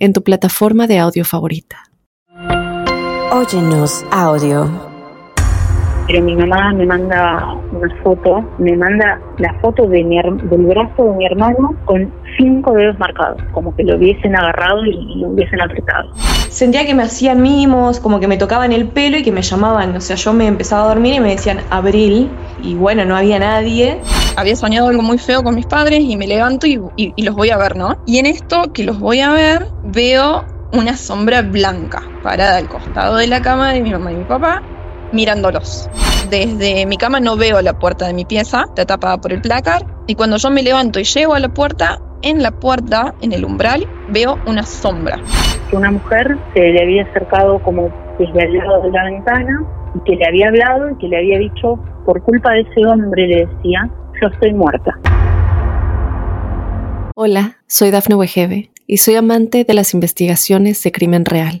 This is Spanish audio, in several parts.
en tu plataforma de audio favorita. Óyenos audio. Pero mi mamá me manda una foto, me manda la foto de mi, del brazo de mi hermano con cinco dedos marcados, como que lo hubiesen agarrado y lo hubiesen apretado. Sentía que me hacían mimos, como que me tocaban el pelo y que me llamaban. O sea, yo me empezaba a dormir y me decían Abril, y bueno, no había nadie. Había soñado algo muy feo con mis padres y me levanto y, y los voy a ver, ¿no? Y en esto que los voy a ver, veo una sombra blanca parada al costado de la cama de mi mamá y mi papá mirándolos. Desde mi cama no veo la puerta de mi pieza, está tapada por el placar, y cuando yo me levanto y llego a la puerta, en la puerta, en el umbral, veo una sombra. Una mujer se le había acercado como desde al lado de la ventana y que le había hablado y que le había dicho, por culpa de ese hombre, le decía, yo estoy muerta. Hola, soy Dafne Wegebe y soy amante de las investigaciones de crimen real.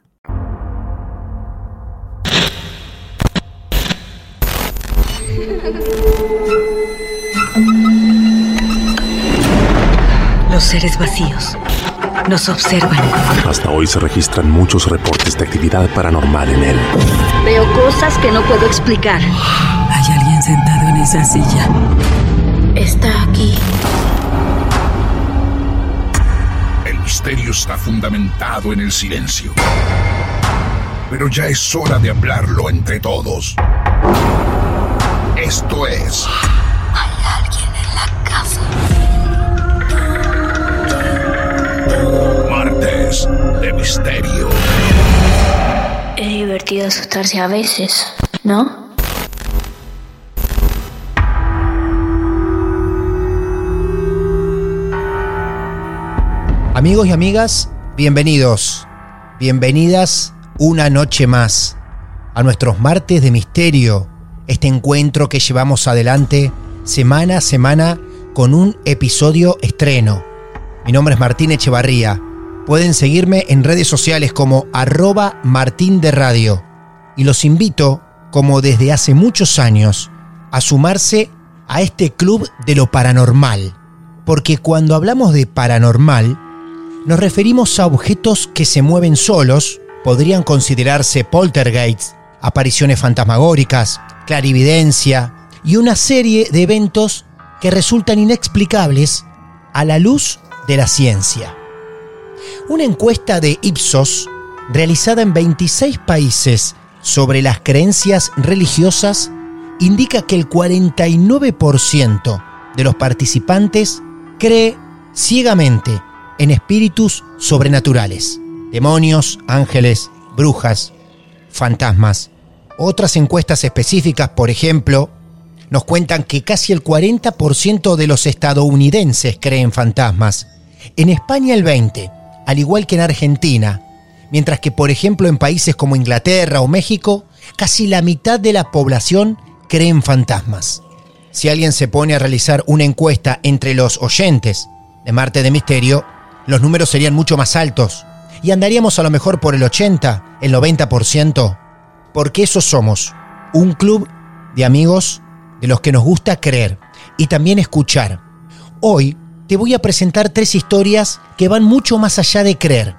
Los seres vacíos nos observan. Hasta hoy se registran muchos reportes de actividad paranormal en él. Veo cosas que no puedo explicar. Hay alguien sentado en esa silla. Está aquí. El misterio está fundamentado en el silencio. Pero ya es hora de hablarlo entre todos. Esto es. Hay alguien en la casa. De Misterio. Es divertido asustarse a veces, ¿no? Amigos y amigas, bienvenidos, bienvenidas una noche más a nuestros martes de misterio, este encuentro que llevamos adelante semana a semana con un episodio estreno. Mi nombre es Martín Echevarría. Pueden seguirme en redes sociales como arroba Martín de Radio. Y los invito, como desde hace muchos años, a sumarse a este club de lo paranormal. Porque cuando hablamos de paranormal, nos referimos a objetos que se mueven solos, podrían considerarse poltergeists, apariciones fantasmagóricas, clarividencia y una serie de eventos que resultan inexplicables a la luz de la ciencia. Una encuesta de Ipsos, realizada en 26 países sobre las creencias religiosas, indica que el 49% de los participantes cree ciegamente en espíritus sobrenaturales, demonios, ángeles, brujas, fantasmas. Otras encuestas específicas, por ejemplo, nos cuentan que casi el 40% de los estadounidenses creen fantasmas. En España el 20%, al igual que en Argentina, mientras que por ejemplo en países como Inglaterra o México, casi la mitad de la población cree en fantasmas. Si alguien se pone a realizar una encuesta entre los oyentes de Marte de Misterio, los números serían mucho más altos y andaríamos a lo mejor por el 80, el 90%, porque eso somos, un club de amigos de los que nos gusta creer y también escuchar. Hoy te voy a presentar tres historias que van mucho más allá de creer.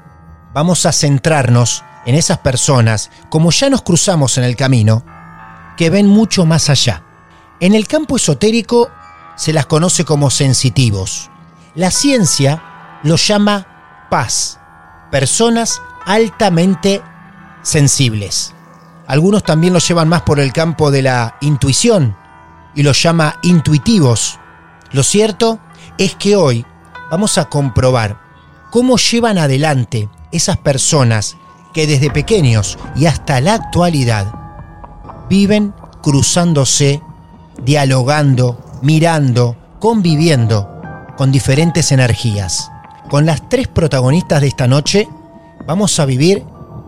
Vamos a centrarnos en esas personas, como ya nos cruzamos en el camino, que ven mucho más allá. En el campo esotérico se las conoce como sensitivos. La ciencia los llama paz, personas altamente sensibles. Algunos también lo llevan más por el campo de la intuición y los llama intuitivos. Lo cierto es que hoy vamos a comprobar cómo llevan adelante esas personas que desde pequeños y hasta la actualidad viven cruzándose, dialogando, mirando, conviviendo con diferentes energías. Con las tres protagonistas de esta noche vamos a vivir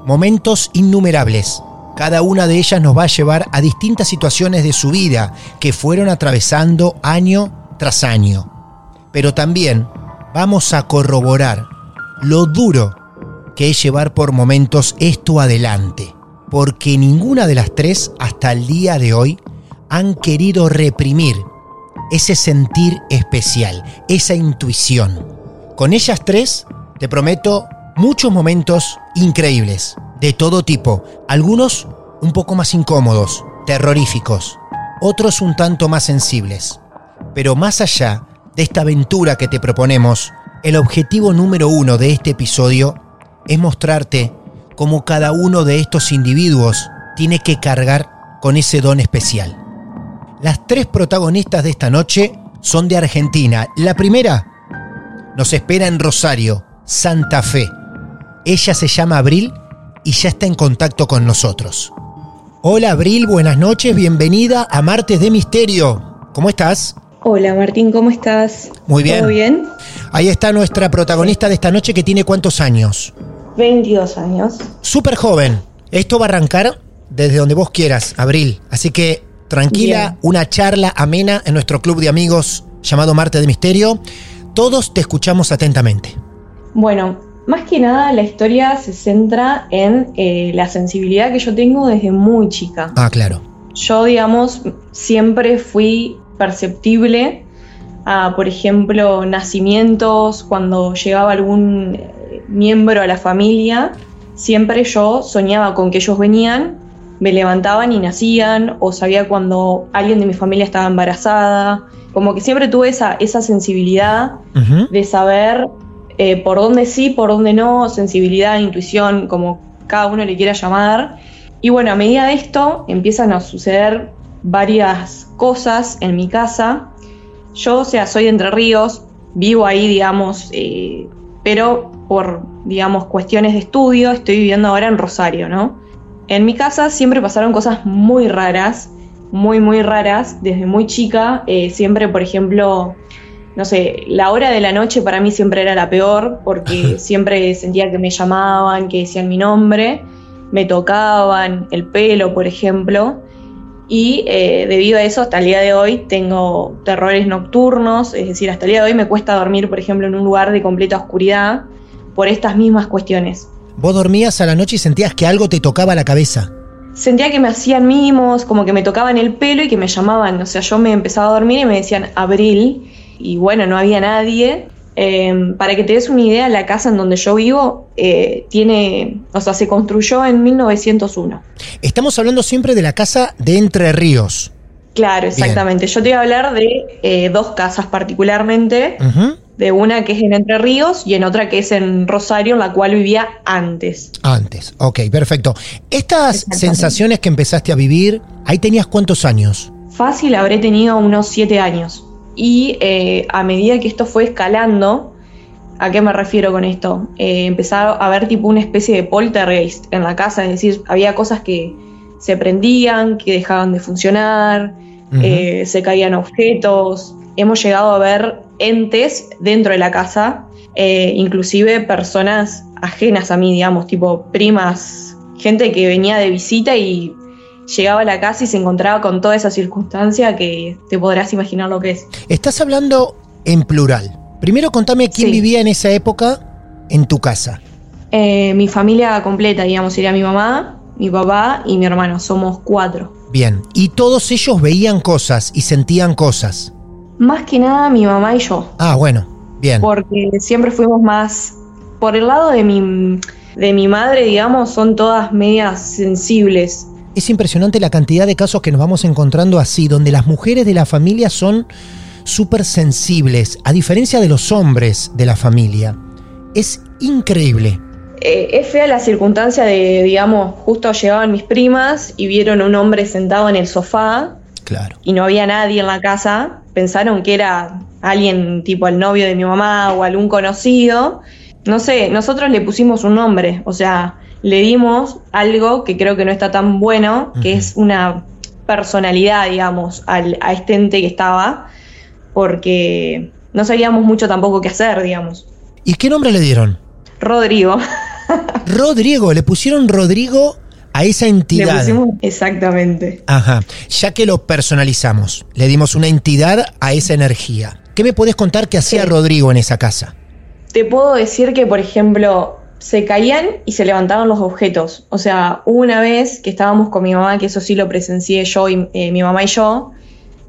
momentos innumerables. Cada una de ellas nos va a llevar a distintas situaciones de su vida que fueron atravesando año tras año. Pero también vamos a corroborar lo duro que es llevar por momentos esto adelante. Porque ninguna de las tres hasta el día de hoy han querido reprimir ese sentir especial, esa intuición. Con ellas tres, te prometo, muchos momentos increíbles, de todo tipo, algunos un poco más incómodos, terroríficos, otros un tanto más sensibles. Pero más allá de esta aventura que te proponemos, el objetivo número uno de este episodio es mostrarte cómo cada uno de estos individuos tiene que cargar con ese don especial. Las tres protagonistas de esta noche son de Argentina. La primera nos espera en Rosario, Santa Fe. Ella se llama Abril y ya está en contacto con nosotros. Hola Abril, buenas noches, bienvenida a Martes de Misterio. ¿Cómo estás? Hola Martín, ¿cómo estás? Muy bien. ¿Todo bien? Ahí está nuestra protagonista de esta noche que tiene cuántos años. 22 años. Súper joven. Esto va a arrancar desde donde vos quieras, Abril. Así que tranquila, Bien. una charla amena en nuestro club de amigos llamado Marte de Misterio. Todos te escuchamos atentamente. Bueno, más que nada la historia se centra en eh, la sensibilidad que yo tengo desde muy chica. Ah, claro. Yo, digamos, siempre fui perceptible a, por ejemplo, nacimientos, cuando llegaba algún miembro a la familia, siempre yo soñaba con que ellos venían, me levantaban y nacían, o sabía cuando alguien de mi familia estaba embarazada, como que siempre tuve esa, esa sensibilidad de saber eh, por dónde sí, por dónde no, sensibilidad, intuición, como cada uno le quiera llamar. Y bueno, a medida de esto empiezan a suceder varias cosas en mi casa. Yo, o sea, soy de Entre Ríos, vivo ahí, digamos, eh, pero por, digamos, cuestiones de estudio, estoy viviendo ahora en Rosario, ¿no? En mi casa siempre pasaron cosas muy raras, muy, muy raras, desde muy chica. eh, siempre, por ejemplo, no sé, la hora de la noche para mí siempre era la peor, porque siempre sentía que me llamaban, que decían mi nombre, me tocaban el pelo, por ejemplo. Y eh, debido a eso, hasta el día de hoy tengo terrores nocturnos, es decir, hasta el día de hoy me cuesta dormir, por ejemplo, en un lugar de completa oscuridad por estas mismas cuestiones. Vos dormías a la noche y sentías que algo te tocaba la cabeza. Sentía que me hacían mimos, como que me tocaban el pelo y que me llamaban. O sea, yo me empezaba a dormir y me decían Abril, y bueno, no había nadie. Eh, para que te des una idea, la casa en donde yo vivo eh, tiene, o sea, se construyó en 1901. Estamos hablando siempre de la casa de Entre Ríos. Claro, exactamente. Yo te voy a hablar de eh, dos casas particularmente, de una que es en Entre Ríos y en otra que es en Rosario, en la cual vivía antes. Antes, ok, perfecto. Estas sensaciones que empezaste a vivir, ahí tenías cuántos años? Fácil habré tenido unos siete años. Y eh, a medida que esto fue escalando, ¿a qué me refiero con esto? Eh, empezaba a haber tipo una especie de poltergeist en la casa, es decir, había cosas que se prendían, que dejaban de funcionar, eh, se caían objetos. Hemos llegado a ver entes dentro de la casa, eh, inclusive personas ajenas a mí, digamos, tipo primas, gente que venía de visita y llegaba a la casa y se encontraba con toda esa circunstancia que te podrás imaginar lo que es. Estás hablando en plural. Primero contame quién Sí. vivía en esa época en tu casa. Eh, mi familia completa, digamos, sería mi mamá, mi papá y mi hermano, somos cuatro. Bien, y todos ellos veían cosas y sentían cosas. Más que nada mi mamá y yo, Ah, bueno, bien. porque siempre fuimos más por el lado de mi, de mi madre, digamos, son todas medias sensibles. Es impresionante la cantidad de casos que nos vamos encontrando así, donde las mujeres de la familia son súper sensibles, a diferencia de los hombres de la familia. Es increíble. eh, es fea la circunstancia de, digamos, justo llegaban mis primas y vieron un hombre sentado en el sofá. Claro. Y no había nadie en la casa. Pensaron que era alguien tipo el novio de mi mamá o algún conocido. No sé, nosotros le pusimos un nombre, o sea, le dimos algo que creo que no está tan bueno, que es una personalidad, digamos, al- a este ente que estaba, porque no sabíamos mucho tampoco qué hacer, digamos. ¿Y qué nombre le dieron? Rodrigo. Rodrigo, le pusieron Rodrigo a esa Le entidad. pusimos exactamente. Ajá, ya que lo personalizamos, le dimos una entidad a esa energía. ¿Qué me podés contar que hacía Sí. Rodrigo en esa casa? Te puedo decir que, por ejemplo, se caían y se levantaban los objetos. O sea, una vez que estábamos con mi mamá, que eso sí lo presencié yo y eh, mi mamá y yo,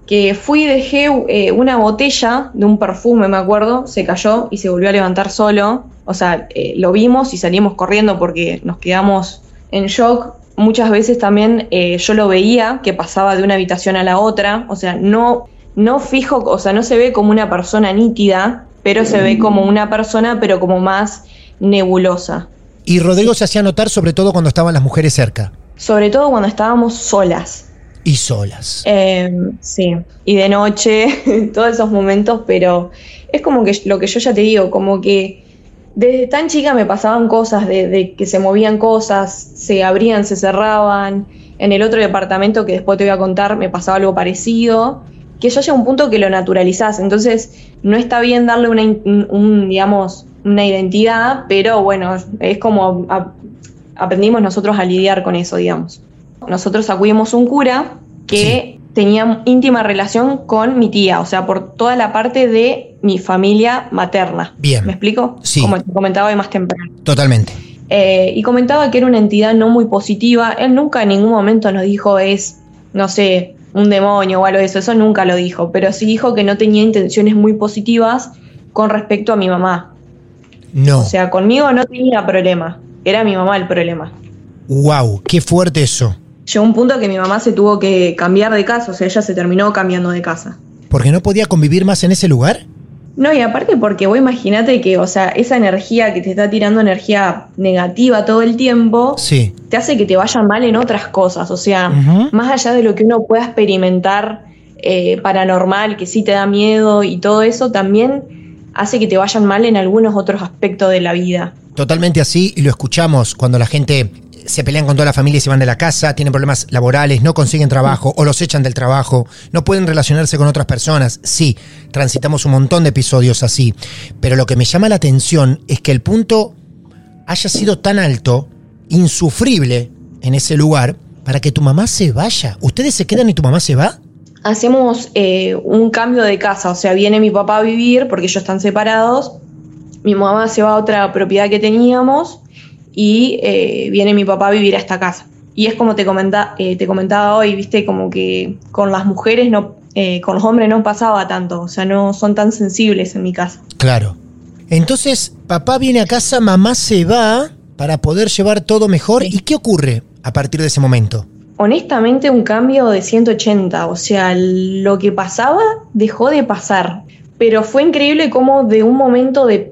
que fui y dejé eh, una botella de un perfume, me acuerdo, se cayó y se volvió a levantar solo. O sea, eh, lo vimos y salimos corriendo porque nos quedamos en shock. Muchas veces también yo lo veía que pasaba de una habitación a la otra. O sea, no, no fijo, o sea, no se ve como una persona nítida, pero se ve como una persona, pero como más nebulosa. Y Rodrigo se hacía notar sobre todo cuando estaban las mujeres cerca Sobre todo cuando estábamos solas. y solas. Eh, sí, y de noche, todos esos momentos, pero es como que lo que yo ya te digo, como que desde tan chica me pasaban cosas, de, de que se movían cosas, se abrían, se cerraban. En el otro departamento que después te voy a contar me pasaba algo parecido, que ya llega un punto que lo naturalizás, entonces no está bien darle una, un, digamos, una identidad, pero bueno, es como a- aprendimos nosotros a lidiar con eso, digamos. Nosotros acudimos un cura que tenía íntima relación con mi tía, o sea, por toda la parte de mi familia materna. Bien. ¿Me explico? Sí. Como te comentaba hoy más temprano. Totalmente. Eh, y comentaba que era una entidad no muy positiva. Él nunca en ningún momento nos dijo es, no sé, un demonio o algo de eso. Eso nunca lo dijo. Pero sí dijo que no tenía intenciones muy positivas con respecto a mi mamá. No. O sea, conmigo no tenía problema. Era mi mamá el problema. wow, qué fuerte eso. Llegó un punto que mi mamá se tuvo que cambiar de casa. O sea, ella se terminó cambiando de casa. ¿Porque no podía convivir más en ese lugar? No, y aparte porque vos imagínate que, o sea, esa energía que te está tirando energía negativa todo el tiempo, Sí. te hace que te vayan mal en otras cosas. O sea, más allá de lo que uno pueda experimentar eh, paranormal, que sí te da miedo y todo eso, también hace que te vayan mal en algunos otros aspectos de la vida. Totalmente así, y lo escuchamos cuando la gente se pelean con toda la familia y se van de la casa, tienen problemas laborales, no consiguen trabajo o los echan del trabajo, no pueden relacionarse con otras personas. Sí, transitamos un montón de episodios así, pero lo que me llama la atención es que el punto haya sido tan alto, insufrible en ese lugar, para que tu mamá se vaya. ¿Ustedes se quedan y tu mamá se va? Hacemos eh, un cambio de casa, o sea, viene mi papá a vivir porque ellos están separados, mi mamá se va a otra propiedad que teníamos y eh, viene mi papá a vivir a esta casa. Y es como te, comenta, eh, te comentaba hoy, viste, como que con las mujeres no, eh, con los hombres no pasaba tanto, o sea, no son tan sensibles en mi casa. Claro. Entonces, papá viene a casa, mamá se va para poder llevar todo mejor. ¿Y qué ocurre a partir de ese momento? Honestamente, un cambio de 180, o sea, lo que pasaba dejó de pasar, pero fue increíble cómo de un momento de,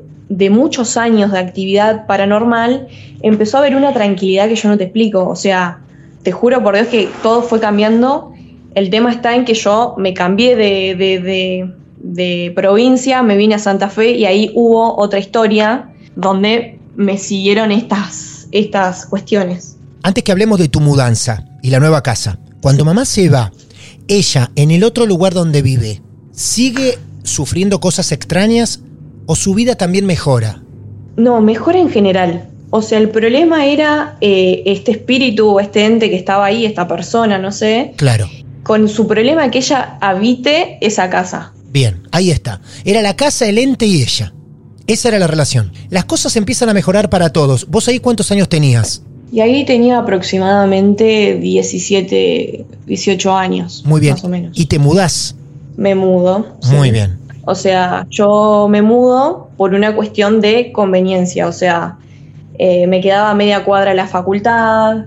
muchos años de actividad paranormal empezó a haber una tranquilidad que yo no te explico, o sea, te juro por Dios que todo fue cambiando, el tema está en que yo me cambié de, de, de, de provincia, me vine a Santa Fe y ahí hubo otra historia donde me siguieron estas, estas cuestiones. Antes que hablemos de tu mudanza y la nueva casa, cuando mamá se va, ella en el otro lugar donde vive, ¿sigue sufriendo cosas extrañas o su vida también mejora? No, mejor en general. O sea, el problema era eh, este espíritu o este ente que estaba ahí, esta persona, no sé, Claro. con su problema que ella habite esa casa. Bien, ahí está. Era la casa, el ente y ella. Esa era la relación. Las cosas empiezan a mejorar para todos. ¿Vos ahí cuántos años tenías? Y ahí tenía aproximadamente 17, 18 años. Muy bien. Más o menos. Y te mudás. Me mudo. Muy sí. bien. O sea, yo me mudo por una cuestión de conveniencia. O sea, eh, me quedaba a media cuadra de la facultad.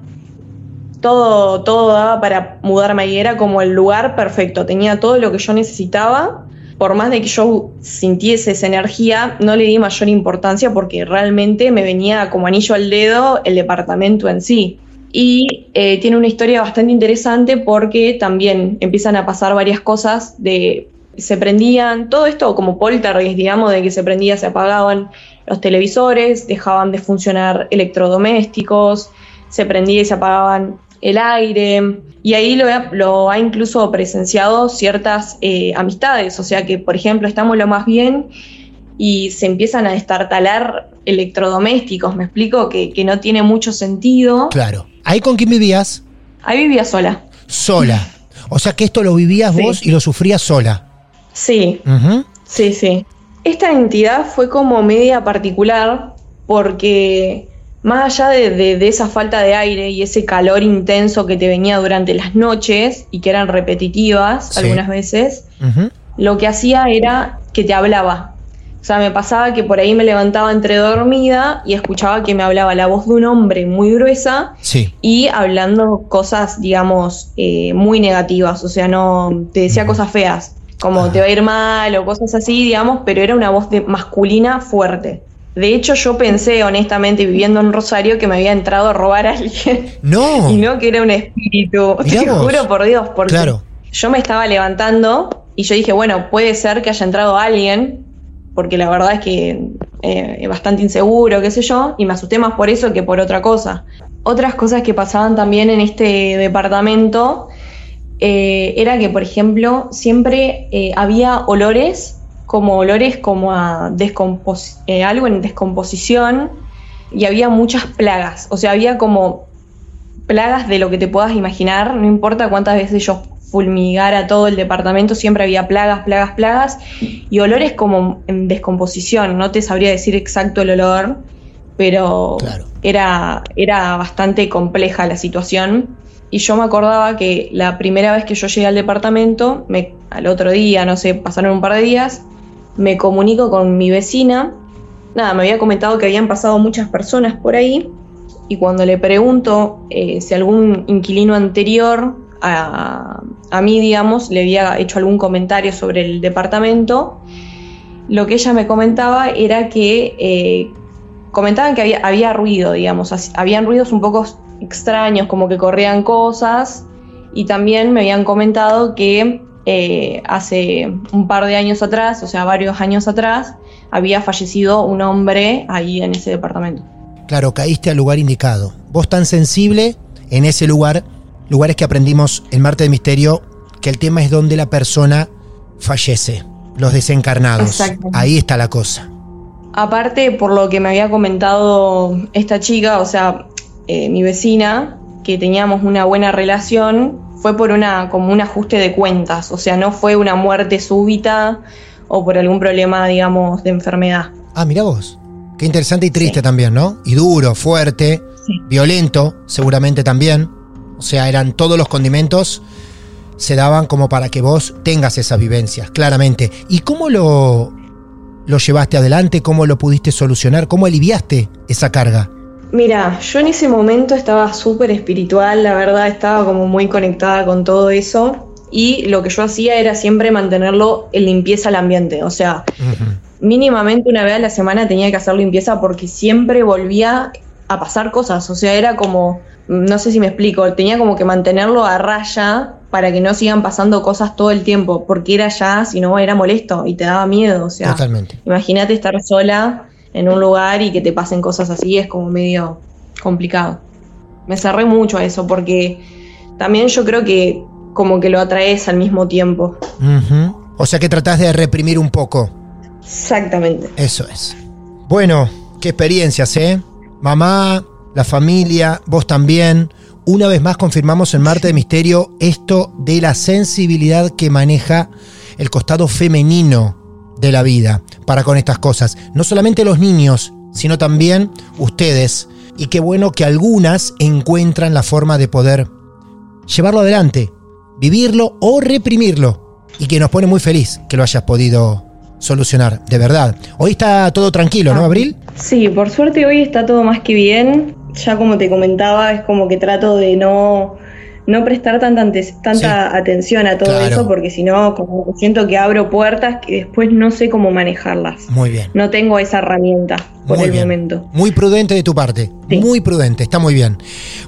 Todo, todo daba para mudarme ahí. Era como el lugar perfecto. Tenía todo lo que yo necesitaba por más de que yo sintiese esa energía, no le di mayor importancia porque realmente me venía como anillo al dedo el departamento en sí. Y eh, tiene una historia bastante interesante porque también empiezan a pasar varias cosas de se prendían, todo esto como poltergeist, digamos, de que se prendía, se apagaban los televisores, dejaban de funcionar electrodomésticos, se prendía y se apagaban el aire, y ahí lo, ha- lo ha incluso presenciado ciertas eh, amistades, o sea que, por ejemplo, estamos lo más bien y se empiezan a destartalar electrodomésticos, me explico, que, que no tiene mucho sentido. Claro. ¿Ahí con quién vivías? Ahí vivía sola. Sola. O sea que esto lo vivías Sí. vos y lo sufrías sola. Sí. Sí, sí. Esta entidad fue como media particular porque más allá de, de- de esa falta de aire y ese calor intenso que te venía durante las noches y que eran repetitivas Sí. algunas veces, lo que hacía era que te hablaba. O sea, me pasaba que por ahí me levantaba entre dormida y escuchaba que me hablaba la voz de un hombre muy gruesa Sí. y hablando cosas, digamos, eh, muy negativas, o sea, no te decía cosas feas, como te va a ir mal o cosas así, digamos, pero era una voz de masculina fuerte. De hecho, yo pensé, honestamente, viviendo en Rosario, que me había entrado a robar a alguien No. y no que era un espíritu. Mirá Te vos. juro por Dios, porque Claro. yo me estaba levantando y yo dije, bueno, puede ser que haya entrado alguien, porque la verdad es que eh, es bastante inseguro, qué sé yo, y me asusté más por eso que por otra cosa. Otras cosas que pasaban también en este departamento eh, era que, por ejemplo, siempre eh, había olores, como olores como a eh, algo en descomposición, y había muchas plagas, o sea, había como plagas de lo que te puedas imaginar, no importa cuántas veces yo fulmigara todo el departamento, siempre había plagas, plagas, plagas y olores como en descomposición, no te sabría decir exacto el olor, pero era, era bastante compleja la situación. Y yo me acordaba que la primera vez que yo llegué al departamento, me, al otro día, no sé, pasaron un par de días, me comunico con mi vecina. Nada, me había comentado que habían pasado muchas personas por ahí y cuando le pregunto eh, si algún inquilino anterior a, mí, digamos, le había hecho algún comentario sobre el departamento, lo que ella me comentaba era que eh, comentaban que había, había ruido, digamos, habían ruidos un poco extraños, como que corrían cosas, y también me habían comentado que eh, hace un par de años atrás, o sea, varios años atrás, había fallecido un hombre ahí en ese departamento. Claro, caíste al lugar indicado. Vos tan sensible en ese lugar, lugares que aprendimos en Marte de Misterio, que el tema es donde la persona fallece, los desencarnados. Exacto. Ahí está la cosa. Aparte, por lo que me había comentado esta chica, o sea, eh, mi vecina, que teníamos una buena relación, fue por una, como un ajuste de cuentas, o sea, no fue una muerte súbita o por algún problema, digamos, de enfermedad. Ah, mira vos. Qué interesante y triste también, ¿no? Y duro, fuerte, violento, seguramente también. O sea, eran todos los condimentos se daban como para que vos tengas esas vivencias, claramente. ¿Y cómo lo, lo llevaste adelante? ¿Cómo lo pudiste solucionar? ¿Cómo aliviaste esa carga? Mira, yo en ese momento estaba súper espiritual, la verdad, estaba como muy conectada con todo eso. Y lo que yo hacía era siempre mantenerlo en limpieza al ambiente. O sea, mínimamente una vez a la semana tenía que hacer limpieza porque siempre volvía a pasar cosas. O sea, era como, no sé si me explico, tenía como que mantenerlo a raya para que no sigan pasando cosas todo el tiempo, porque era ya, si no, era molesto y te daba miedo. O sea, imagínate estar sola en un lugar y que te pasen cosas así, es como medio complicado. Me cerré mucho a eso porque también yo creo que como que lo atraes al mismo tiempo. O sea que tratás de reprimir un poco. Exactamente. Eso es. Bueno, qué experiencias, ¿eh? Mamá, la familia, vos también. Una vez más confirmamos en Marte de Misterio esto de la sensibilidad que maneja el costado femenino de la vida para con estas cosas. No solamente los niños, sino también ustedes. Y qué bueno que algunas encuentran la forma de poder llevarlo adelante, vivirlo o reprimirlo. Y que nos pone muy feliz que lo hayas podido solucionar, de verdad. Hoy está todo tranquilo, ¿no, Abril? Sí, por suerte hoy está todo más que bien. Ya como te comentaba, es como que trato de no, no prestar tanta, tanta atención a todo Claro. eso, porque si no, como siento que abro puertas que después no sé cómo manejarlas. Muy bien. No tengo esa herramienta por Muy el bien. momento. Muy prudente de tu parte. Muy prudente, está muy bien.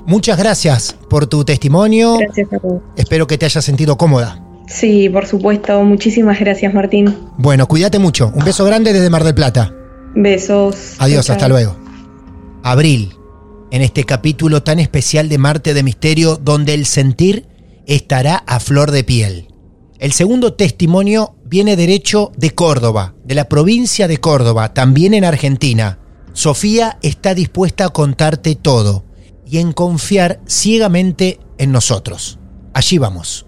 Muchas gracias por tu testimonio. Gracias a todos. Espero que te hayas sentido cómoda. Sí, por supuesto. Muchísimas gracias, Martín. Bueno, cuídate mucho. Un beso grande desde Mar del Plata. Besos. Adiós, Chao, hasta luego. Abril, en este capítulo tan especial de Marte de Misterio, donde el sentir estará a flor de piel. El segundo testimonio viene derecho de Córdoba, de la provincia de Córdoba, también en Argentina. Sofía está dispuesta a contarte todo y en confiar ciegamente en nosotros. Allí vamos.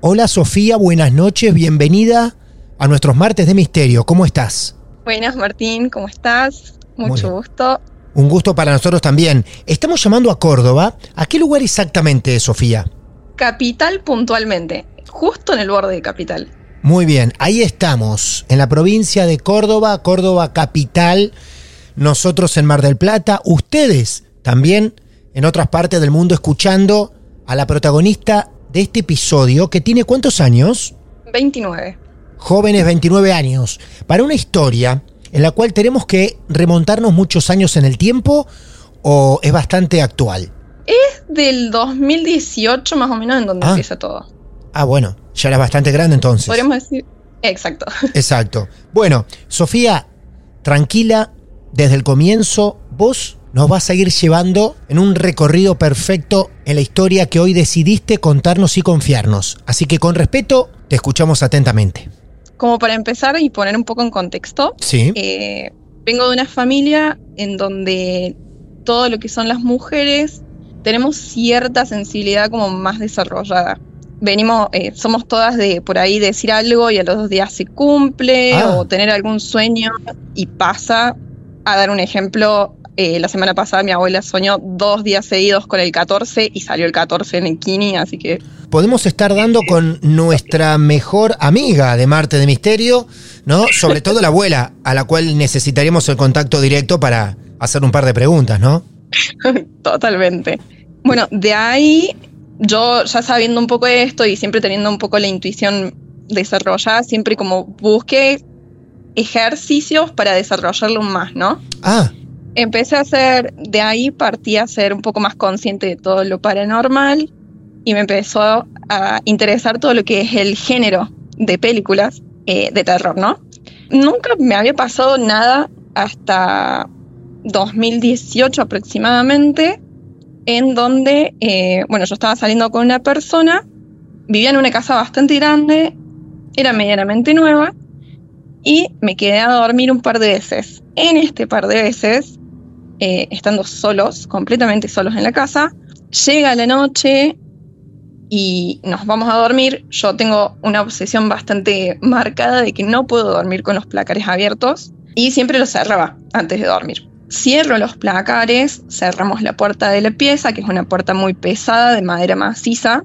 Hola Sofía, buenas noches, bienvenida a nuestros martes de misterio. ¿Cómo estás? Buenas, Martín, ¿cómo estás? Mucho gusto. Un gusto para nosotros también. Estamos llamando a Córdoba. ¿A qué lugar exactamente, Sofía? Capital puntualmente, justo en el borde de Capital. Muy bien, ahí estamos, en la provincia de Córdoba, Córdoba capital, nosotros en Mar del Plata, ustedes también en otras partes del mundo escuchando a la protagonista de este episodio que tiene cuántos años? 29. Jóvenes 29 años, para una historia en la cual tenemos que remontarnos muchos años en el tiempo o es bastante actual. Es del 2018 más o menos en donde Ah. empieza todo. Ah, bueno, ya eras bastante grande entonces. Podríamos decir. Exacto. Exacto. Bueno, Sofía, tranquila, desde el comienzo, vos nos vas a ir llevando en un recorrido perfecto en la historia que hoy decidiste contarnos y confiarnos. Así que con respeto, te escuchamos atentamente. Como para empezar y poner un poco en contexto, Sí. eh, vengo de una familia en donde todo lo que son las mujeres tenemos cierta sensibilidad como más desarrollada. Venimos, eh, somos todas de por ahí decir algo y a los dos días se cumple Ah. o tener algún sueño y pasa. A dar un ejemplo, eh, la semana pasada mi abuela soñó dos días seguidos con el 14 y salió el 14 en el Kini, así que Podemos estar dando con nuestra mejor amiga de Marte de Misterio, ¿no? Sobre todo la abuela, a la cual necesitaríamos el contacto directo para hacer un par de preguntas, ¿no? Totalmente. Bueno, de ahí, yo ya sabiendo un poco esto y siempre teniendo un poco la intuición desarrollada, siempre como busqué ejercicios para desarrollarlo más, ¿no? Ah, Empecé a hacer, de ahí partí a ser un poco más consciente de todo lo paranormal y me empezó a interesar todo lo que es el género de películas eh, de terror, ¿no? Nunca me había pasado nada hasta 2018 aproximadamente, en donde, eh, bueno, yo estaba saliendo con una persona, vivía en una casa bastante grande, era medianamente nueva, y me quedé a dormir un par de veces. En este par de veces, eh, estando solos, completamente solos en la casa, llega la noche y nos vamos a dormir. Yo tengo una obsesión bastante marcada de que no puedo dormir con los placares abiertos y siempre los cerraba antes de dormir. Cierro los placares, cerramos la puerta de la pieza, que es una puerta muy pesada de madera maciza,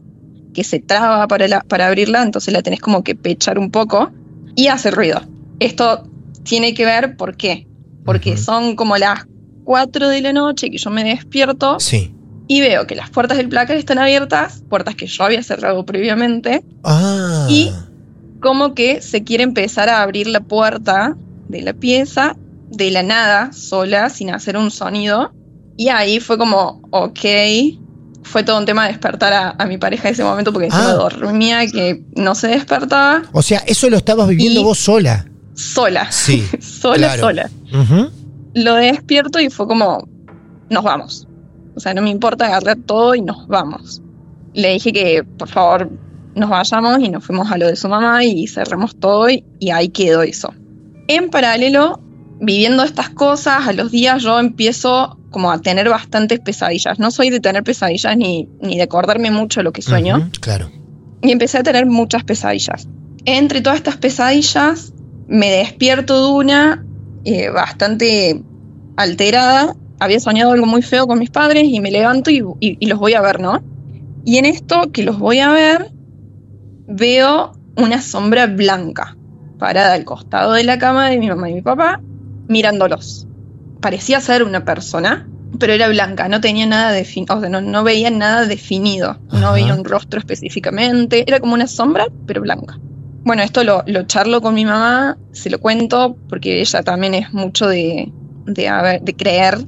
que se traba para, la- para abrirla, entonces la tenés como que pechar un poco y hace ruido. Esto tiene que ver, ¿por qué? Porque son como las 4 de la noche que yo me despierto sí. Y veo que las puertas del placar están abiertas, puertas que yo había cerrado previamente, Ah. y como que se quiere empezar a abrir la puerta de la pieza de la nada, sola, sin hacer un sonido. Y ahí fue como, ok, fue todo un tema despertar a, a mi pareja en ese momento porque Ah. dormía que no se despertaba O sea, eso lo estabas viviendo Y- vos sola. sola. Sí. sola, claro. sola. Lo despierto y fue como, nos vamos. O sea, no me importa agarrar todo y nos vamos. Le dije que por favor nos vayamos y nos fuimos a lo de su mamá y cerramos todo y, y ahí quedó eso. En paralelo, viviendo estas cosas, a los días yo empiezo como a tener bastantes pesadillas. No soy de tener pesadillas ni, ni de acordarme mucho de lo que sueño. Ujú, Claro. Y empecé a tener muchas pesadillas. Entre todas estas pesadillas, me despierto de una eh, bastante alterada. Había soñado algo muy feo con mis padres y me levanto y, y- y los voy a ver, ¿no? Y en esto que los voy a ver, veo una sombra blanca parada al costado de la cama de mi mamá y mi papá, mirándolos. Parecía ser una persona, pero era blanca, no tenía nada definido, o sea, no, no veía nada definido, no veía un rostro específicamente, era como una sombra, pero blanca. Bueno, esto lo, lo charlo con mi mamá, se lo cuento, porque ella también es mucho de, de, haber- de creer.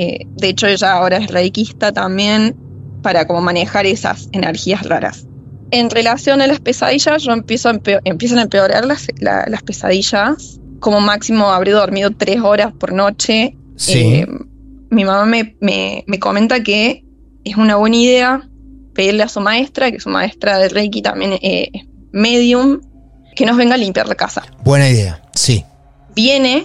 Eh, de hecho, ella ahora es reikista también para como manejar esas energías raras. En relación a las pesadillas, yo empiezo a empeo- empiezan a empeorar las, la- las pesadillas. Como máximo habré dormido tres horas por noche. Sí. Eh, mi mamá me, me- me comenta que es una buena idea pedirle a su maestra, que su maestra de Reiki también eh, medium, que nos venga a limpiar la casa. Buena idea, sí. Viene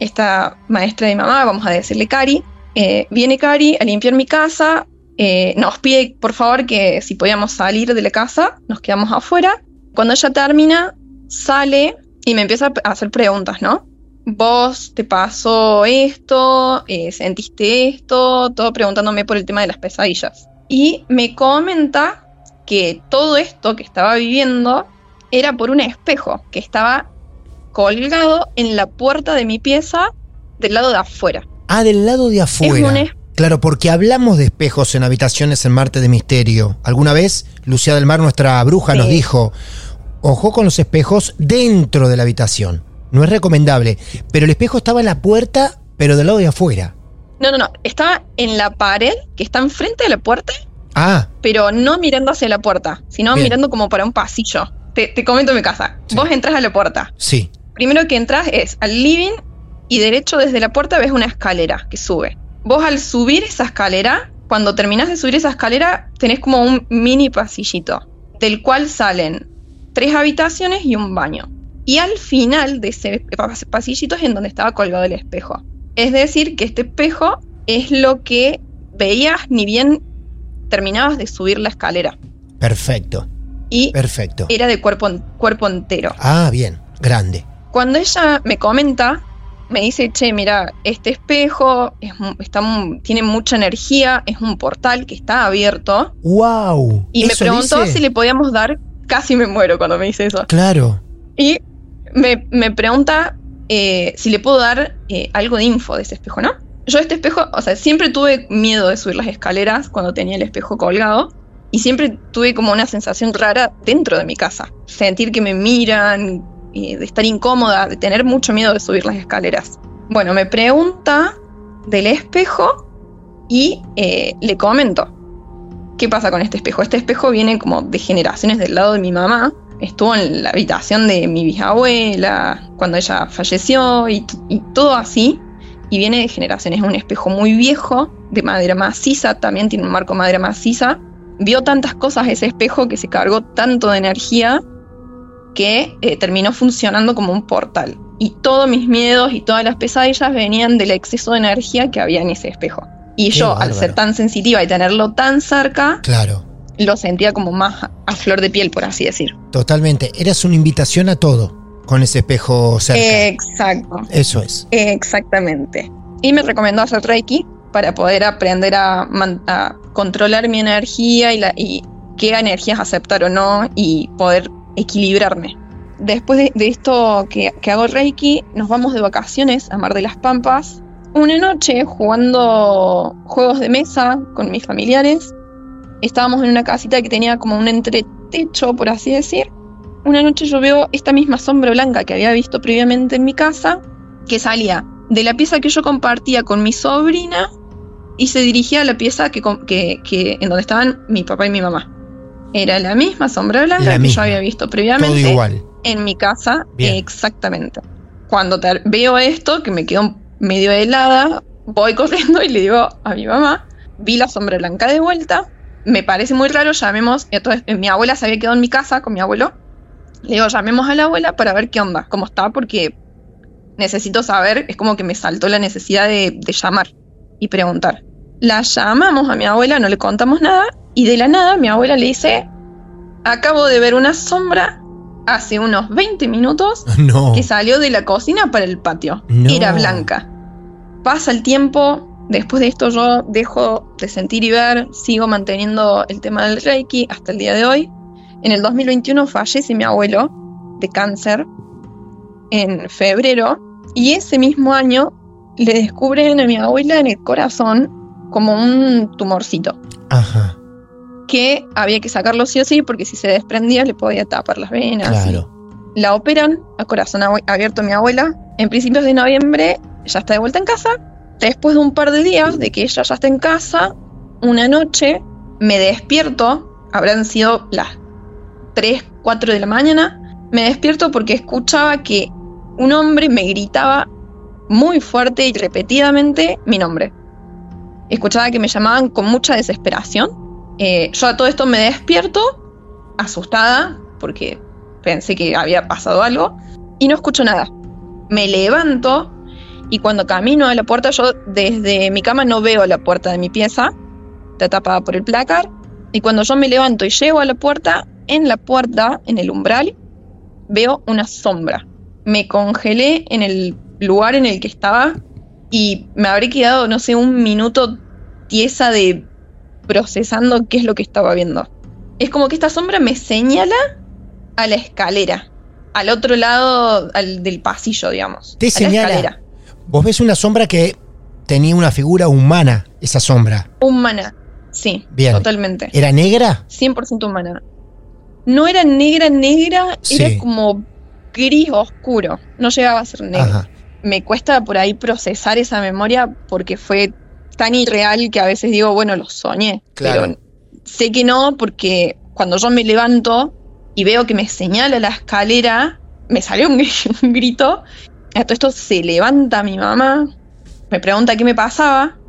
esta maestra de mi mamá, vamos a decirle Cari, eh, viene Cari a limpiar mi casa, eh, nos pide por favor que si podíamos salir de la casa, nos quedamos afuera. Cuando ella termina, sale y me empieza a hacer preguntas, ¿no? Vos te pasó esto, Eh, sentiste esto, todo preguntándome por el tema de las pesadillas. Y me comenta que todo esto que estaba viviendo era por un espejo que estaba colgado en la puerta de mi pieza del lado de afuera. Ah, del lado de afuera. un Claro, porque hablamos de espejos en habitaciones en Marte de Misterio. Alguna vez, Lucía del Mar, nuestra bruja, nos dijo, ojo con los espejos dentro de la habitación. No es recomendable. Pero el espejo estaba en la puerta, pero del lado de afuera. No, no, no, estaba en la pared que está enfrente de la puerta, Ah, pero no mirando hacia la puerta, sino Bien. mirando como para un pasillo. Te, te comento mi casa. Sí. Vos entras a la puerta. sí. Primero que entras es al living y derecho desde la puerta ves una escalera que sube. Vos al subir esa escalera, cuando terminás de subir esa escalera, tenés como un mini pasillito, del cual salen tres habitaciones y un baño. Y al final de ese pas- pasillito es en donde estaba colgado el espejo. Es decir, que este espejo es lo que veías ni bien terminabas de subir la escalera. Perfecto, Y perfecto. era de cuerpo, cuerpo entero. Ah, bien, grande. Cuando ella me comenta, me dice, che, mira, este espejo es está tiene mucha energía, es un portal que está abierto. ¡Wow! Y me ¿Eso preguntó dice? si le podíamos dar, casi me muero cuando me dice eso. Claro. Y me, me pregunta eh, si le puedo dar eh, algo de info de ese espejo, ¿no? Yo este espejo, o sea, siempre tuve miedo de subir las escaleras cuando tenía el espejo colgado. Y siempre tuve como una sensación rara dentro de mi casa. Sentir que me miran, de estar incómoda, de tener mucho miedo de subir las escaleras. Bueno, me pregunta del espejo y eh, le comento. ¿Qué pasa con este espejo? Este espejo viene como de generaciones del lado de mi mamá. Estuvo en la habitación de mi bisabuela cuando ella falleció y, y todo así. Y viene de generaciones. Es un espejo muy viejo, de madera maciza, también tiene un marco de madera maciza. Vio tantas cosas ese espejo que se cargó tanto de energía que eh, terminó funcionando como un portal. Y todos mis miedos y todas las pesadillas venían del exceso de energía que había en ese espejo. Y Qué yo, al ser tan sensitiva y tenerlo tan cerca, Claro, lo sentía como más a- flor de piel, por así decir. totalmente. Eras una invitación a todo con ese espejo cerca. Exacto, Eso es. exactamente. Y me recomendó hacer Reiki para poder aprender a controlar mi energía y, la, y qué energías aceptar o no y poder equilibrarme. Después de, esto que, que hago Reiki, nos vamos de vacaciones a Mar de las Pampas. Una noche jugando juegos de mesa con mis familiares. Estábamos en una casita que tenía como un entretecho, por así decir. Una noche yo veo esta misma sombra blanca que había visto previamente en mi casa, que salía de la pieza que yo compartía con mi sobrina y se dirigía a la pieza que, que- que- en donde estaban mi papá y mi mamá. Era la misma sombra blanca La que misma. yo había visto Todo previamente igual. en mi casa. Bien. Exactamente. Cuando ter- veo esto, que me quedo medio helada, voy corriendo y le digo a mi mamá, vi la sombra blanca de vuelta, me parece muy raro, llamemos, entonces eh, mi abuela se había quedado en mi casa con mi abuelo, le digo, llamemos a la abuela para ver qué onda, cómo está, porque necesito saber, es como que me saltó la necesidad de, de llamar y preguntar. La llamamos a mi abuela, no le contamos nada, y de la nada mi abuela le dice, acabo de ver una sombra hace unos 20 minutos No. que salió de la cocina para el patio. No. Era blanca. Pasa el tiempo, después de esto yo dejo de sentir y ver, sigo manteniendo el tema del Reiki hasta el día de hoy. En el 2021 fallece mi abuelo de cáncer en febrero y ese mismo año le descubren a mi abuela en el corazón como un tumorcito. Ajá. Que había que sacarlo sí o sí, porque si se desprendía le podía tapar las venas. Claro. La operan a corazón abierto mi abuela. En principios de noviembre ya está de vuelta en casa. Después de un par de días de que ella ya está en casa, una noche me despierto, habrán sido las 3, 4 de la mañana, me despierto porque escuchaba que un hombre me gritaba muy fuerte y repetidamente mi nombre. Escuchaba que me llamaban con mucha desesperación. Eh, yo a todo esto me despierto, asustada, porque pensé que había pasado algo, y no escucho nada. Me levanto y cuando camino a la puerta, yo desde mi cama no veo la puerta de mi pieza, está tapada por el placar, y cuando yo me levanto y llego a la puerta, en la puerta, en el umbral, veo una sombra. Me congelé en el lugar en el que estaba y me habré quedado, no sé, un minuto tiesa de procesando qué es lo que estaba viendo. Es como que esta sombra me señala a la escalera, al otro lado al del pasillo, digamos. Te a la señala. escalera. Vos ves una sombra que tenía una figura humana, esa sombra. Humana, sí, Bien. totalmente. ¿Era negra? 100% humana. No era negra, negra, Sí. era como gris oscuro. No llegaba a ser negro. Ajá. Me cuesta por ahí procesar esa memoria porque fue tan irreal que a veces digo, bueno, lo soñé. Claro. Pero sé que no, porque cuando yo me levanto y veo que me señala la escalera, me salió un, gri- un grito. A todo esto se levanta mi mamá, me pregunta qué me pasaba,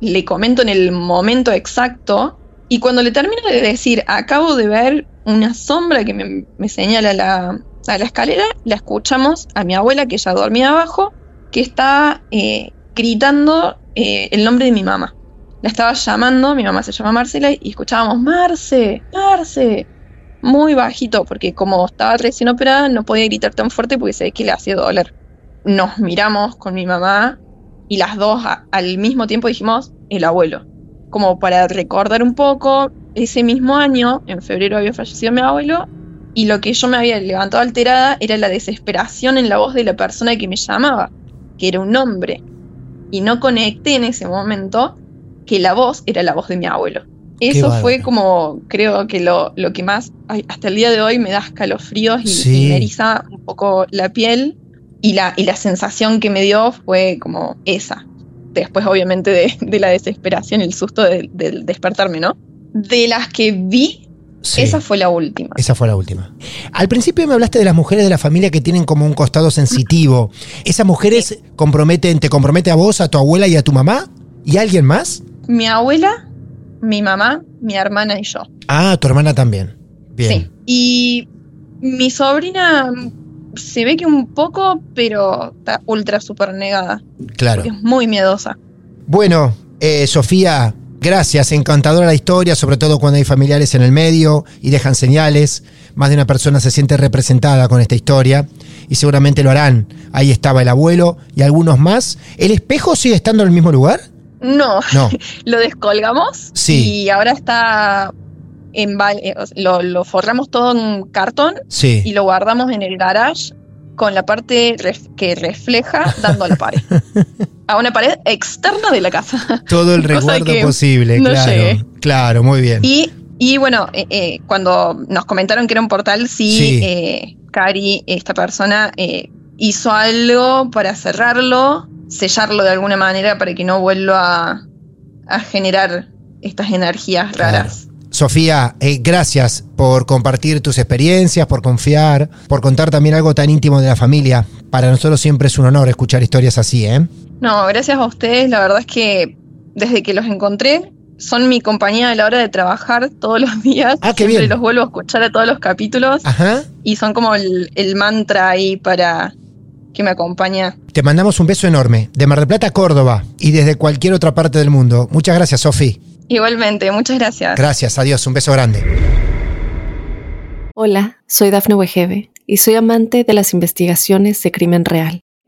le comento en el momento exacto, y cuando le termino de decir, acabo de ver una sombra que me, me señala la, a la escalera, la escuchamos a mi abuela, que ya dormía abajo, que está eh, gritando eh, el nombre de mi mamá. La estaba llamando, mi mamá se llama Marcela, y escuchábamos, Marce, Marce, muy bajito, porque como estaba recién operada, no podía gritar tan fuerte porque sé que le hacía doler. Nos miramos con mi mamá y las dos al mismo tiempo dijimos, el abuelo. Como para recordar un poco, ese mismo año, en febrero había fallecido mi abuelo, y lo que yo me había levantado alterada era la desesperación en la voz de la persona que me llamaba, que era un hombre. Y no conecté en ese momento que la voz era la voz de mi abuelo. Eso fue como, creo que lo, lo que más, ay, hasta el día de hoy me da escalofríos y, Sí. y me eriza un poco la piel. Y la, y la sensación que me dio fue como esa. Después, obviamente, de, de la desesperación, el susto de- del despertarme, ¿no? De las que vi, Sí. esa fue la última. Esa fue la última. Al principio me hablaste de las mujeres de la familia que tienen como un costado sensitivo. ¿Esas mujeres comprometen, te compromete a vos, a tu abuela y a tu mamá? ¿Y a alguien más? Mi abuela, mi mamá, mi hermana y yo. Ah, tu hermana también. Bien. Sí. Y mi sobrina se ve que un poco, pero está ultra super negada. Claro. porque Es muy miedosa. Bueno, eh, Sofía, gracias. Encantadora la historia, sobre todo cuando hay familiares en el medio y dejan señales. Más de una persona se siente representada con esta historia y seguramente lo harán. Ahí estaba el abuelo y algunos más. ¿El espejo sigue estando en el mismo lugar? No, No. lo descolgamos Sí. y ahora está en eh, lo, lo forramos todo en cartón Sí. y lo guardamos en el garage con la parte ref- que refleja dando a la pared. a una pared externa de la casa. Todo el resguardo posible, no claro. llegué. Claro, muy bien. Y, y bueno, eh, eh, cuando nos comentaron que era un portal, sí, Sí. eh, Cari, esta persona, hizo algo para cerrarlo, sellarlo de alguna manera para que no vuelva a, a generar estas energías raras. Sofía, eh, gracias por compartir tus experiencias, por confiar, por contar también algo tan íntimo de la familia. Para nosotros siempre es un honor escuchar historias así, ¿eh? No, gracias a ustedes, la verdad es que desde que los encontré, son mi compañía a la hora de trabajar todos los días. Ah, qué Siempre bien. los vuelvo a escuchar a todos los capítulos Ajá. y son como el, el mantra ahí para que me acompaña Te mandamos un beso enorme, de Mar del Plata a Córdoba y desde cualquier otra parte del mundo. Muchas gracias, Sofi. Igualmente, muchas gracias. Gracias, adiós, un beso grande. Hola, soy Dafne Wegebe y soy amante de las investigaciones de crimen real.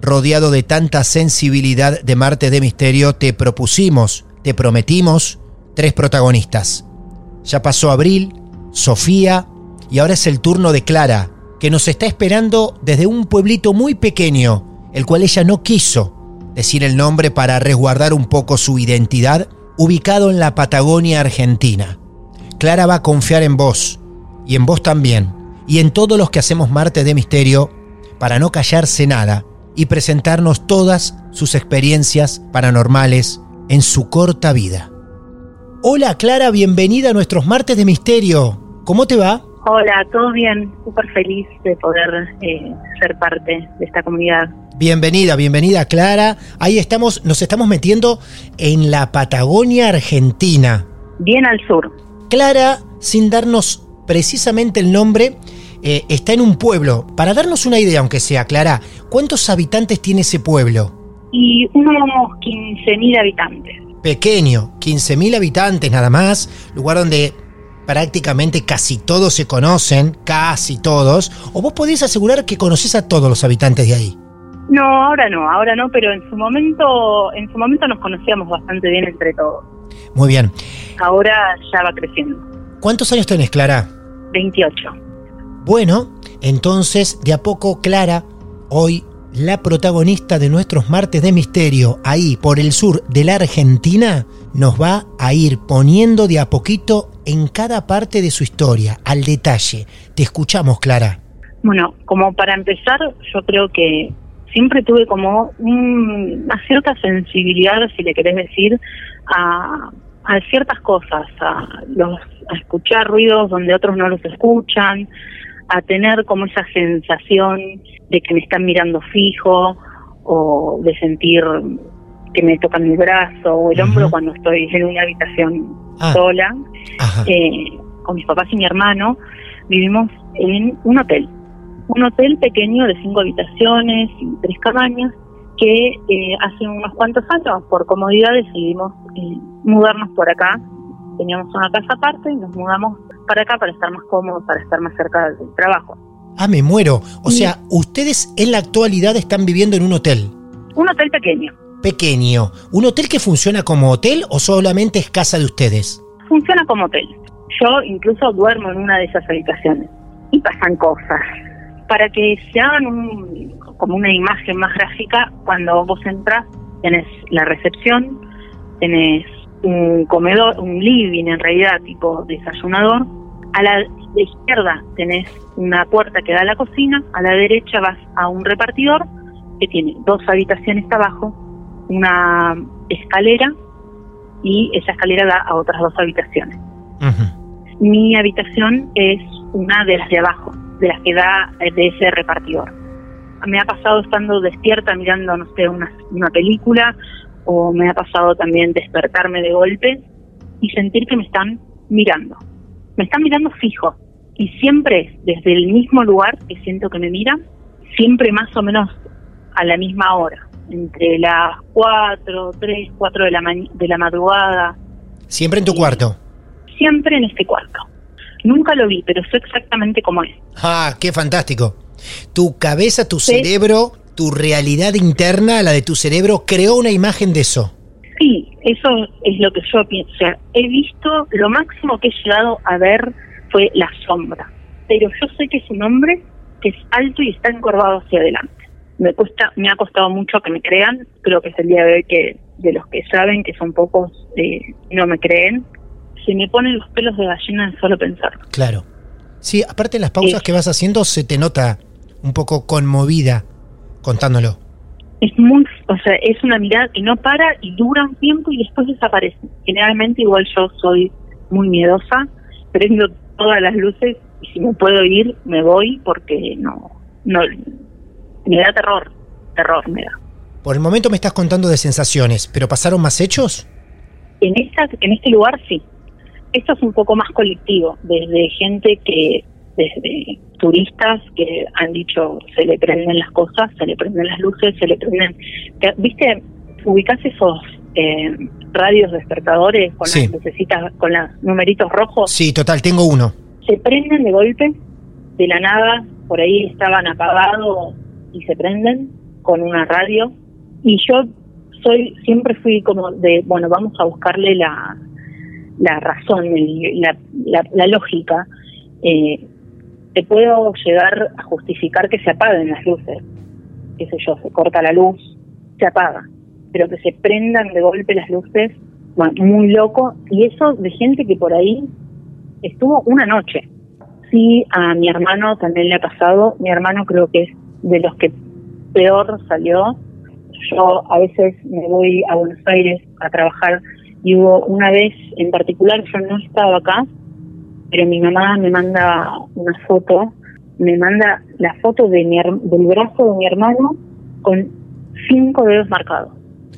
rodeado de tanta sensibilidad de Marte de Misterio, te propusimos, te prometimos, tres protagonistas. Ya pasó Abril, Sofía y ahora es el turno de Clara, que nos está esperando desde un pueblito muy pequeño, el cual ella no quiso decir el nombre para resguardar un poco su identidad, ubicado en la Patagonia Argentina. Clara va a confiar en vos, y en vos también, y en todos los que hacemos Marte de Misterio, para no callarse nada y presentarnos todas sus experiencias paranormales en su corta vida. Hola Clara, bienvenida a nuestros Martes de Misterio. ¿Cómo te va? Hola, todo bien, súper feliz de poder eh, ser parte de esta comunidad. Bienvenida, bienvenida Clara. Ahí estamos, nos estamos metiendo en la Patagonia Argentina. Bien al sur. Clara, sin darnos precisamente el nombre, eh, está en un pueblo. Para darnos una idea, aunque sea Clara, ¿cuántos habitantes tiene ese pueblo? Y unos 15.000 habitantes. Pequeño, 15.000 habitantes nada más, lugar donde prácticamente casi todos se conocen, casi todos, o vos podés asegurar que conoces a todos los habitantes de ahí. No, ahora no, ahora no, pero en su momento, en su momento nos conocíamos bastante bien entre todos. Muy bien. Ahora ya va creciendo. ¿Cuántos años tenés, Clara? 28. Bueno, entonces de a poco Clara, hoy la protagonista de nuestros martes de misterio, ahí por el sur de la Argentina, nos va a ir poniendo de a poquito en cada parte de su historia, al detalle. Te escuchamos, Clara. Bueno, como para empezar, yo creo que siempre tuve como una cierta sensibilidad, si le querés decir, a, ciertas cosas, a, los, a escuchar ruidos donde otros no los escuchan, a tener como esa sensación de que me están mirando fijo o de sentir que me tocan mi brazo o el hombro cuando estoy en una habitación ah. sola. Eh, con mis papás y mi hermano vivimos en un hotel, un hotel pequeño de cinco habitaciones y tres cabañas que eh, hace unos cuantos años por comodidad decidimos eh, mudarnos por acá. Teníamos una casa aparte y nos mudamos para acá para estar más cómodos, para estar más cerca del trabajo. Ah, me muero. O sea, ustedes en la actualidad están viviendo en un hotel. Un hotel pequeño. Pequeño. ¿Un hotel que funciona como hotel o solamente es casa de ustedes? Funciona como hotel. Yo incluso duermo en una de esas habitaciones. Y pasan cosas. Para que se hagan un, como una imagen más gráfica, cuando vos entras, tenés la recepción, tenés un comedor, un living en realidad, tipo desayunador. A la izquierda tenés una puerta que da a la cocina, a la derecha vas a un repartidor que tiene dos habitaciones abajo, una escalera y esa escalera da a otras dos habitaciones. Mi habitación es una de las de abajo, de las que da de ese repartidor. Me ha pasado estando despierta mirando, no sé, una, una película o me ha pasado también despertarme de golpe y sentir que me están mirando. Me están mirando fijo y siempre desde el mismo lugar que siento que me miran, siempre más o menos a la misma hora, entre las 4, 3, 4 de la, de la madrugada. ¿Siempre en tu cuarto? Siempre en este cuarto. Nunca lo vi, pero sé exactamente cómo es. Ah, qué fantástico. Tu cabeza, tu cerebro, tu realidad interna, la de tu cerebro, creó una imagen de eso. Sí, eso es lo que yo pienso. O sea, he visto, lo máximo que he llegado a ver fue la sombra. Pero yo sé que es un hombre que es alto y está encorvado hacia adelante. Me cuesta, me ha costado mucho que me crean. Creo que es el día de hoy que de los que saben, que son pocos, eh, no me creen. Se me ponen los pelos de gallina de solo pensar. Claro. Sí, aparte en las pausas que vas haciendo se te nota un poco conmovida contándolo. Es muy, o sea, es una mirada que no para y dura un tiempo y después desaparece. Generalmente igual yo soy muy miedosa, prendo todas las luces y si me puedo ir me voy porque no no me da terror, terror me da. Por el momento me estás contando de sensaciones, pero pasaron más hechos? En esta en este lugar sí. Esto es un poco más colectivo, desde gente que desde turistas que han dicho se le prenden las cosas, se le prenden las luces, se le prenden... ¿Viste? Ubicás esos eh, radios despertadores con Sí. las lucecitas, con los numeritos rojos. Sí, total, tengo uno. Se prenden de golpe, de la nada, por ahí estaban apagados y se prenden con una radio. Y yo soy siempre fui como de, bueno, vamos a buscarle la, la razón, el- la, la, la lógica. Eh, te puedo llegar a justificar que se apaguen las luces, qué sé yo, se corta la luz, se apaga, pero que se prendan de golpe las luces, bueno, muy loco, y eso de gente que por ahí estuvo una noche. Sí, a mi hermano también le ha pasado, mi hermano creo que es de los que peor salió. Yo a veces me voy a Buenos Aires a trabajar y hubo una vez en particular, yo no estaba acá, pero mi mamá me manda una foto, me manda la foto de mi, del brazo de mi hermano con cinco dedos marcados.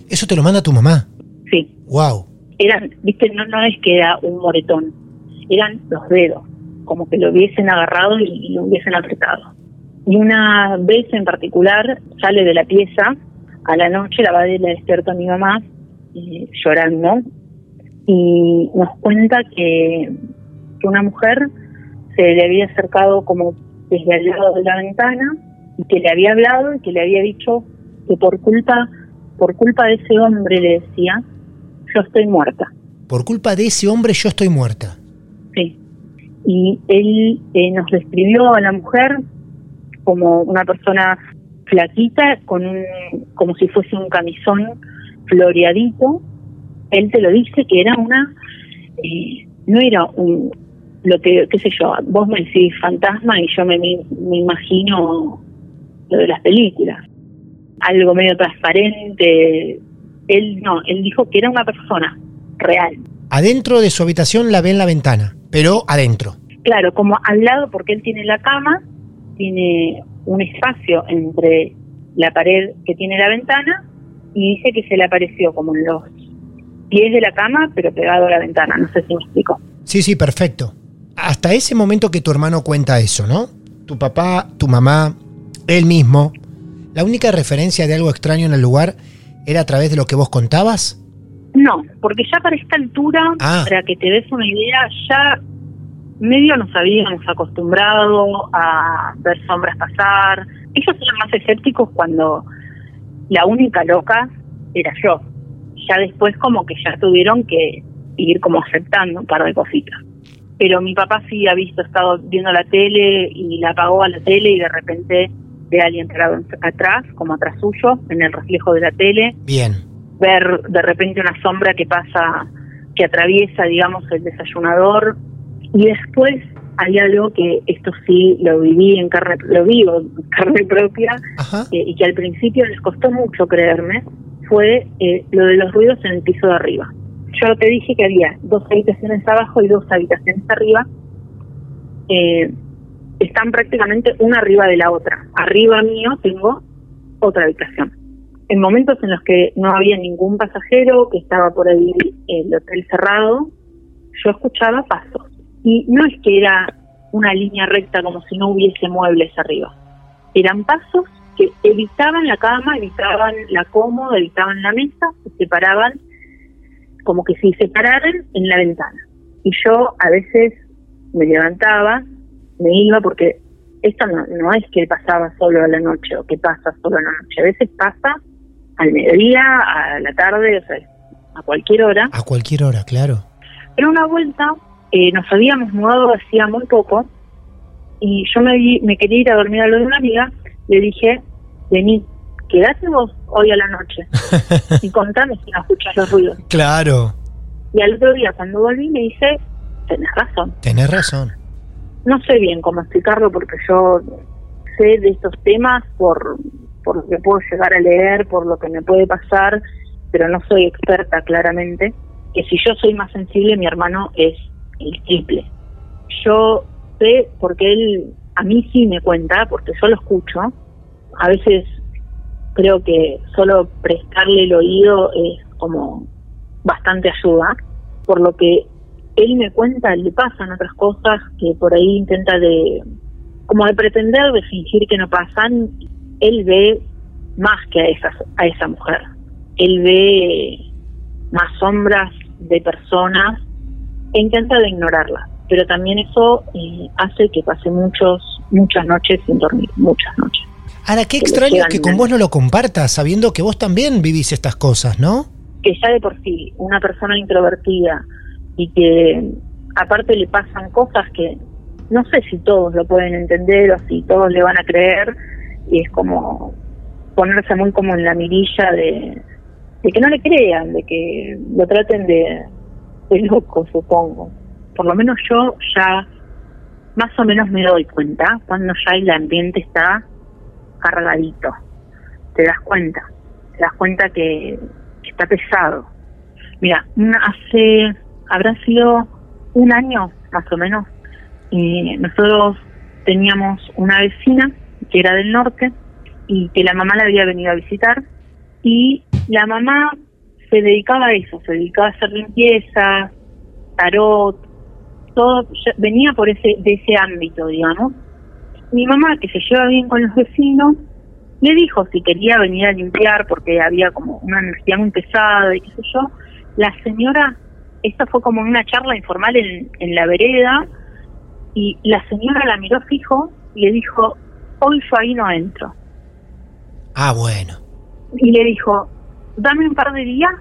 Eso te lo manda tu mamá. Sí, Wow. eran, viste, no, no es que era un moretón, eran los dedos, como que lo hubiesen agarrado y, y lo hubiesen apretado. Y una vez en particular sale de la pieza, a la noche la va y le despierta a mi mamá eh, llorando y nos cuenta que, que una mujer se le había acercado como desde al lado de la ventana y que le había hablado y que le había dicho que por culpa por culpa de ese hombre le decía yo estoy muerta Por culpa de ese hombre yo estoy muerta. sí. Y él eh, nos describió a la mujer como una persona flaquita con un, como si fuese un camisón floreadito. Él te lo dice que era una eh, no era un lo que qué sé yo vos me decís fantasma y yo me, me imagino lo de las películas algo medio transparente él no él dijo que era una persona real Adentro de su habitación la ve en la ventana, pero adentro. Claro, como al lado, porque él tiene la cama, tiene un espacio entre la pared que tiene la ventana y dice que se le apareció como en los pies de la cama, pero pegado a la ventana. No sé si me explico. Sí, sí, perfecto. Hasta ese momento que tu hermano cuenta eso, ¿no? Tu papá, tu mamá, él mismo. La única referencia de algo extraño en el lugar era a través de lo que vos contabas. No, porque ya para esta altura, Ah. para que te des una idea, ya medio nos habíamos acostumbrado a ver sombras pasar. Ellos eran más escépticos cuando la única loca era yo. Ya después como que ya tuvieron que ir como aceptando un par de cositas. Pero mi papá sí ha visto, estado viendo la tele y la apagó a la tele y de repente ve a alguien parado atrás, como atrás suyo, en el reflejo de la tele Bien. ver de repente una sombra que pasa, que atraviesa, digamos, el desayunador. Y después hay algo que esto sí lo viví en carne, lo vivo en carne propia, eh, y que al principio les costó mucho creerme, fue eh, lo de los ruidos en el piso de arriba. Yo te dije que había dos habitaciones abajo y dos habitaciones arriba. Eh, están prácticamente una arriba de la otra. Arriba mío tengo otra habitación en momentos en los que no había ningún pasajero, que estaba por ahí el hotel cerrado, yo escuchaba pasos. Y no es que era una línea recta como si no hubiese muebles arriba. Eran pasos que evitaban la cama, evitaban la cómoda, evitaban la mesa, se separaban como que si se pararan en la ventana. Y yo a veces me levantaba, me iba porque esto no, no es que pasaba solo a la noche o que pasa solo a la noche, a veces pasa al mediodía, a la tarde, o sea, a cualquier hora. A cualquier hora, claro. Pero una vuelta eh, nos habíamos mudado hacía muy poco y yo me, vi- me quería ir a dormir a lo de una amiga, le dije, vení, quedate vos hoy a la noche y contame si no escuchas los ruidos. Claro. Y al otro día cuando volví me dice, tenés razón. Tenés razón. No sé bien cómo explicarlo porque yo sé de estos temas por, por lo que puedo llegar a leer, por lo que me puede pasar, pero no soy experta claramente. Que si yo soy más sensible, mi hermano es el triple. Yo sé porque él a mí sí me cuenta, porque yo lo escucho. A veces creo que solo prestarle el oído es como bastante ayuda, por lo que él me cuenta, le pasan otras cosas que por ahí intenta de, como de pretender, de fingir que no pasan, él ve más que a, esas, a esa mujer. Él ve más sombras de personas e intenta de ignorarlas. Pero también eso eh, hace que pase muchos, muchas noches sin dormir, muchas noches. Ahora, qué extraño que con vos no lo compartas, sabiendo que vos también vivís estas cosas, ¿no? Que ya de por sí, una persona introvertida y que aparte le pasan cosas que no sé si todos lo pueden entender o si todos le van a creer, y es como ponerse muy como en la mirilla de, de que no le crean, de que lo traten de, de loco, supongo. Por lo menos yo ya más o menos me doy cuenta cuando ya el ambiente está cargadito. Te das cuenta, te das cuenta que, está pesado. Mira, hace, habrá sido un año más o menos, y nosotros teníamos una vecina que era del norte y que la mamá la había venido a visitar y la mamá se dedicaba a eso, se dedicaba a hacer limpieza, tarot, todo venía por ese de ese ámbito, digamos. Mi mamá, que se lleva bien con los vecinos, le dijo si quería venir a limpiar porque había como una energía muy pesada y qué sé yo. La señora, esta fue como una charla informal en, en la vereda y la señora la miró fijo y le dijo, hoy yo ahí no entro. Ah, bueno. Y le dijo, dame un par de días,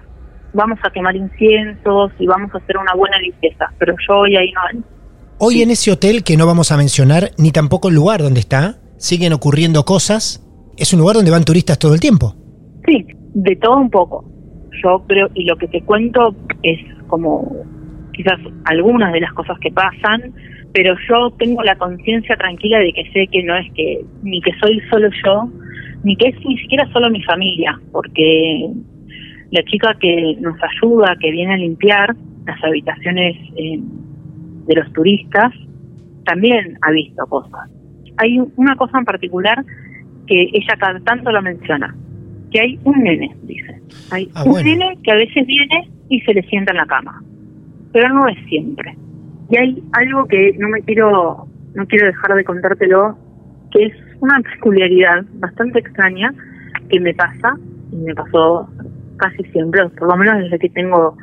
vamos a quemar inciensos y vamos a hacer una buena limpieza, pero yo hoy ahí no entro. Hoy en ese hotel que no vamos a mencionar, ni tampoco el lugar donde está, siguen ocurriendo cosas. Es un lugar donde van turistas todo el tiempo. Sí, de todo un poco. Yo creo, y lo que te cuento es como quizás algunas de las cosas que pasan, pero yo tengo la conciencia tranquila de que sé que no es que ni que soy solo yo, ni que es ni siquiera solo mi familia, porque la chica que nos ayuda, que viene a limpiar las habitaciones eh, de los turistas, también ha visto cosas. Hay una cosa en particular que ella cada tanto lo menciona, que hay un nene, dice. Hay ah, un nene que a veces viene y se le sienta en la cama, pero no es siempre. Y hay algo que no me quiero, no quiero dejar de contártelo, que es una peculiaridad bastante extraña que me pasa, y me pasó casi siempre, por lo menos desde que tengo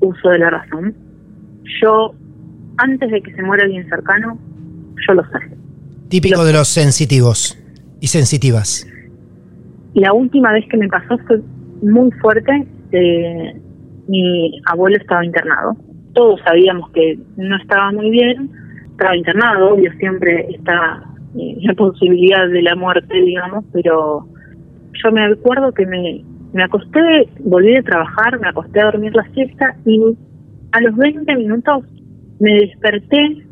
uso de la razón. Yo, antes de que se muera alguien cercano, yo lo sé. Típico de los sensitivos y sensitivas. La última vez que me pasó fue muy fuerte. Eh, mi abuelo estaba internado todos sabíamos que no estaba muy bien, estaba internado, obvio siempre está eh, la posibilidad de la muerte, digamos, pero yo me acuerdo que me, me acosté, volví a trabajar, me acosté a dormir la siesta y a los 20 minutos me desperté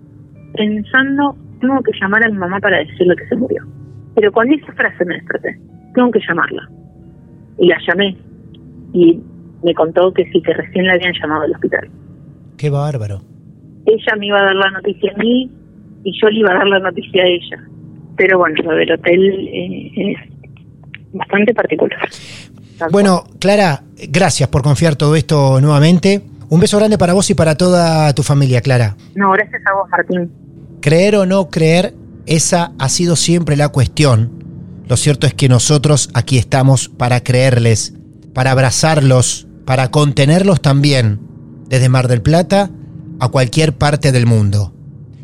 pensando, tengo que llamar a mi mamá para decirle que se murió. Pero con esa frase me desperté, tengo que llamarla. Y la llamé y me contó que sí, que recién la habían llamado al hospital. Qué bárbaro. Ella me iba a dar la noticia a mí y yo le iba a dar la noticia a ella. Pero bueno, lo del hotel eh, es bastante particular. Bueno, Clara, gracias por confiar todo esto nuevamente. Un beso grande para vos y para toda tu familia, Clara. No, gracias a vos, Martín. Creer o no creer, esa ha sido siempre la cuestión. Lo cierto es que nosotros aquí estamos para creerles, para abrazarlos, para contenerlos también desde Mar del Plata a cualquier parte del mundo.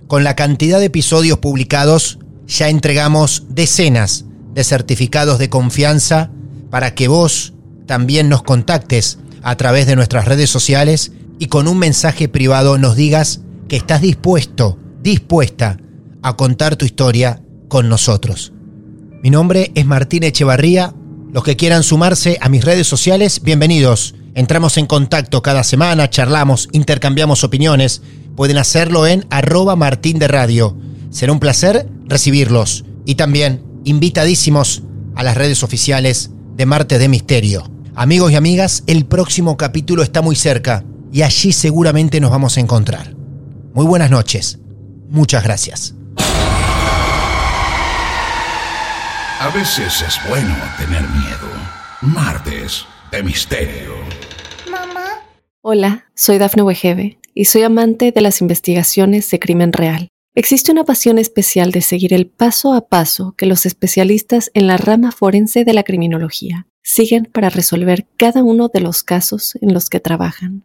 Con la cantidad de episodios publicados, ya entregamos decenas de certificados de confianza para que vos también nos contactes a través de nuestras redes sociales y con un mensaje privado nos digas que estás dispuesto, dispuesta a contar tu historia con nosotros. Mi nombre es Martín Echevarría. Los que quieran sumarse a mis redes sociales, bienvenidos. Entramos en contacto cada semana, charlamos, intercambiamos opiniones. Pueden hacerlo en arroba martín de radio. Será un placer recibirlos. Y también invitadísimos a las redes oficiales de Martes de Misterio. Amigos y amigas, el próximo capítulo está muy cerca y allí seguramente nos vamos a encontrar. Muy buenas noches. Muchas gracias. A veces es bueno tener miedo. Martes de Misterio. Hola, soy Dafne Wegebe y soy amante de las investigaciones de crimen real. Existe una pasión especial de seguir el paso a paso que los especialistas en la rama forense de la criminología siguen para resolver cada uno de los casos en los que trabajan.